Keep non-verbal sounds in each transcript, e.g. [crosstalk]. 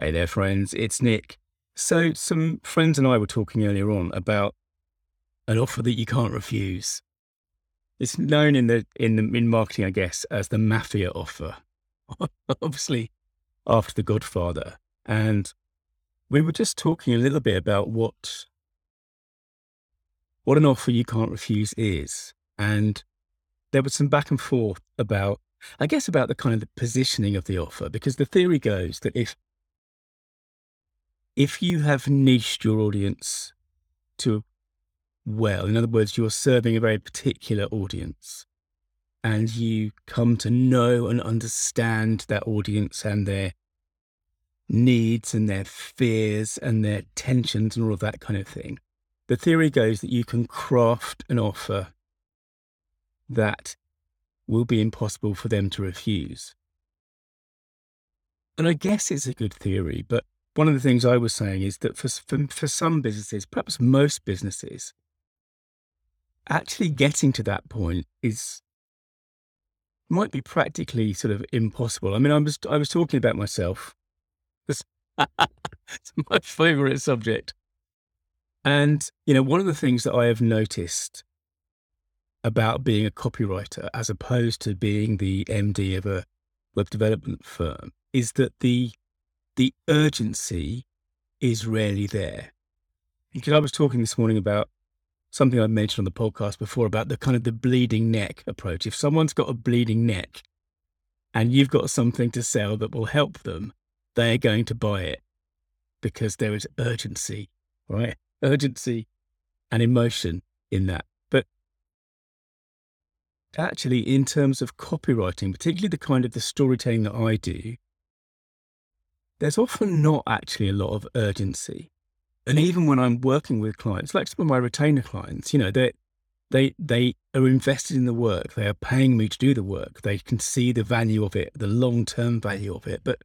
Hey there, friends. It's Nick. So, some friends and I were talking earlier on about an offer that you can't refuse. It's known in the in the in marketing, I guess, as the mafia offer. [laughs] Obviously, after The Godfather, and we were just talking a little bit about what what an offer you can't refuse is, and there was some back and forth about, I guess, about the kind of the positioning of the offer, because the theory goes that if if you have niched your audience to well, in other words, you're serving a very particular audience and you come to know and understand that audience and their needs and their fears and their tensions and all of that kind of thing. The theory goes that you can craft an offer that will be impossible for them to refuse. And I guess it's a good theory, but one of the things I was saying is that for, for, for some businesses, perhaps most businesses, actually getting to that point is might be practically sort of impossible. I mean, I was I was talking about myself. It's, [laughs] it's my favorite subject. And, you know, one of the things that I have noticed about being a copywriter as opposed to being the MD of a web development firm is that the the urgency is rarely there. Because I was talking this morning about something I mentioned on the podcast before about the kind of the bleeding neck approach. If someone's got a bleeding neck and you've got something to sell that will help them, they're going to buy it because there is urgency, right? Urgency and emotion in that. But actually, in terms of copywriting, particularly the kind of the storytelling that I do, there's often not actually a lot of urgency. And even when I'm working with clients, like some of my retainer clients, you know, they they they are invested in the work. They are paying me to do the work. They can see the value of it, the long term value of it. But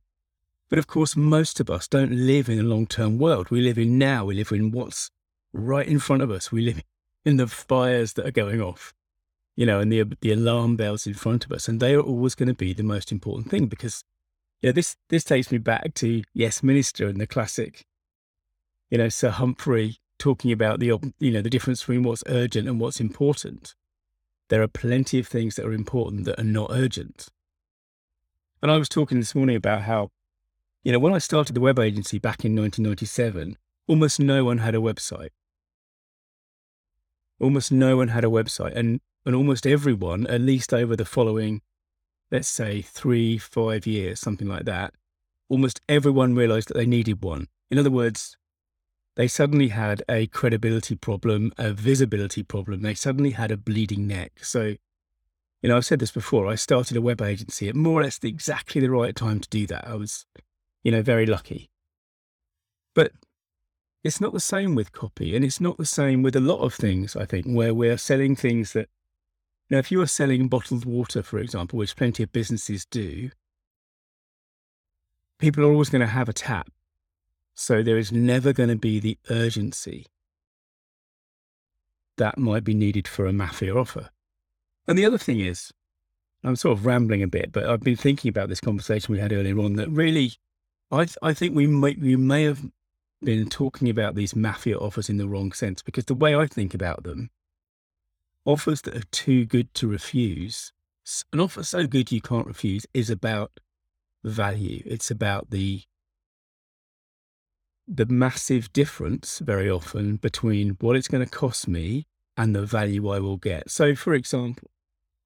but of course, most of us don't live in a long term world. We live in now. We live in what's right in front of us. We live [laughs] in the fires that are going off, you know, and the the alarm bells in front of us, and they are always going to be the most important thing because yeah, this this takes me back to Yes Minister and the classic, you know, Sir Humphrey talking about the you know the difference between what's urgent and what's important. There are plenty of things that are important that are not urgent. And I was talking this morning about how, you know, when I started the web agency back in 1997, almost no one had a website. Almost no one had a website, and and almost everyone, at least over the following let's say three, five years, something like that, almost everyone realized that they needed one. In other words, they suddenly had a credibility problem, a visibility problem. They suddenly had a bleeding neck. So, you know, I've said this before. I started a web agency at more or less the, exactly the right time to do that. I was, you know, very lucky. But it's not the same with copy, and it's not the same with a lot of things, I think, where we're selling things that now, if you are selling bottled water, for example, which plenty of businesses do, people are always going to have a tap. So there is never going to be the urgency that might be needed for a mafia offer. And the other thing is, I'm sort of rambling a bit, but I've been thinking about this conversation we had earlier on that really, I, I think we may, we may have been talking about these mafia offers in the wrong sense because the way I think about them offers that are too good to refuse, an offer so good you can't refuse, is about value. It's about the the massive difference very often between what it's going to cost me and the value I will get. So, for example,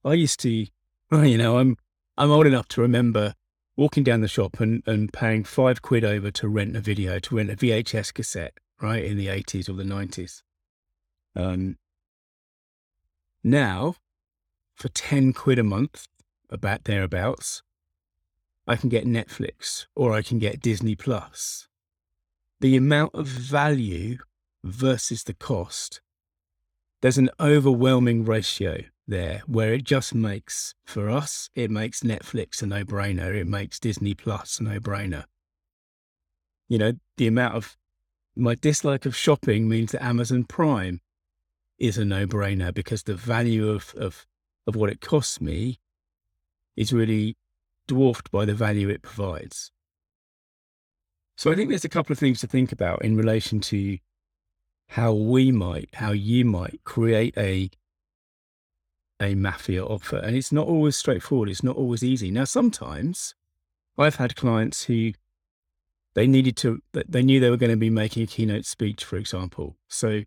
I used to, [laughs] you know, I'm I'm old enough to remember walking down the shop and, and paying five quid over to rent a video, to rent a VHS cassette, right, in the 80s or the 90s. Um, now, for 10 quid a month, about thereabouts, I can get Netflix or I can get Disney Plus. The amount of value versus the cost, there's an overwhelming ratio there where it just makes, for us, it makes Netflix a no brainer. It makes Disney Plus a no brainer. You know, the amount of my dislike of shopping means that Amazon Prime is a no-brainer because the value of, of, of what it costs me is really dwarfed by the value it provides. So I think there's a couple of things to think about in relation to how we might, how you might create a a mafia offer. And it's not always straightforward. It's not always easy. Now, sometimes I've had clients who they needed to, they knew they were going to be making a keynote speech, for example. So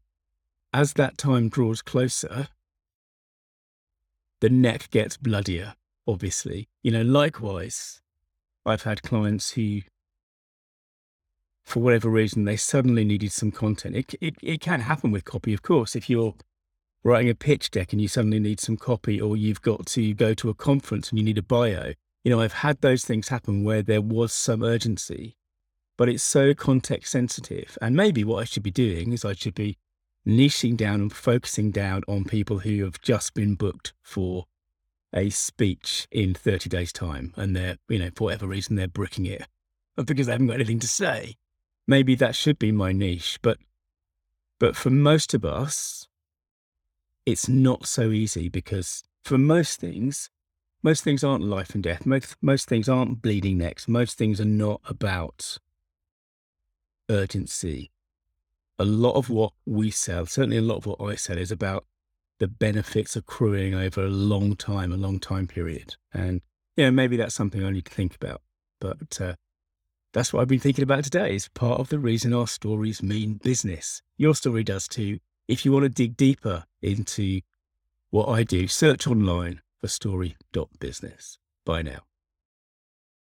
as that time draws closer, the neck gets bloodier, obviously. You know, likewise, I've had clients who, for whatever reason, they suddenly needed some content. It, it, it can happen with copy, of course. If you're writing a pitch deck and you suddenly need some copy, or you've got to go to a conference and you need a bio. You know, I've had those things happen where there was some urgency, but it's so context sensitive. And maybe what I should be doing is I should be niching down and focusing down on people who have just been booked for a speech in 30 days' time and they're, you know, for whatever reason, they're bricking it because they haven't got anything to say. Maybe that should be my niche. But, but for most of us, it's not so easy because for most things, most things aren't life and death. Most, most things aren't bleeding necks. Most things are not about urgency. A lot of what we sell, certainly a lot of what I sell, is about the benefits accruing over a long time, a long time period. And, you know, maybe that's something I need to think about. But uh, that's what I've been thinking about today. Is part of the reason our stories mean business. Your story does too. If you want to dig deeper into what I do, search online for story.business. Bye now.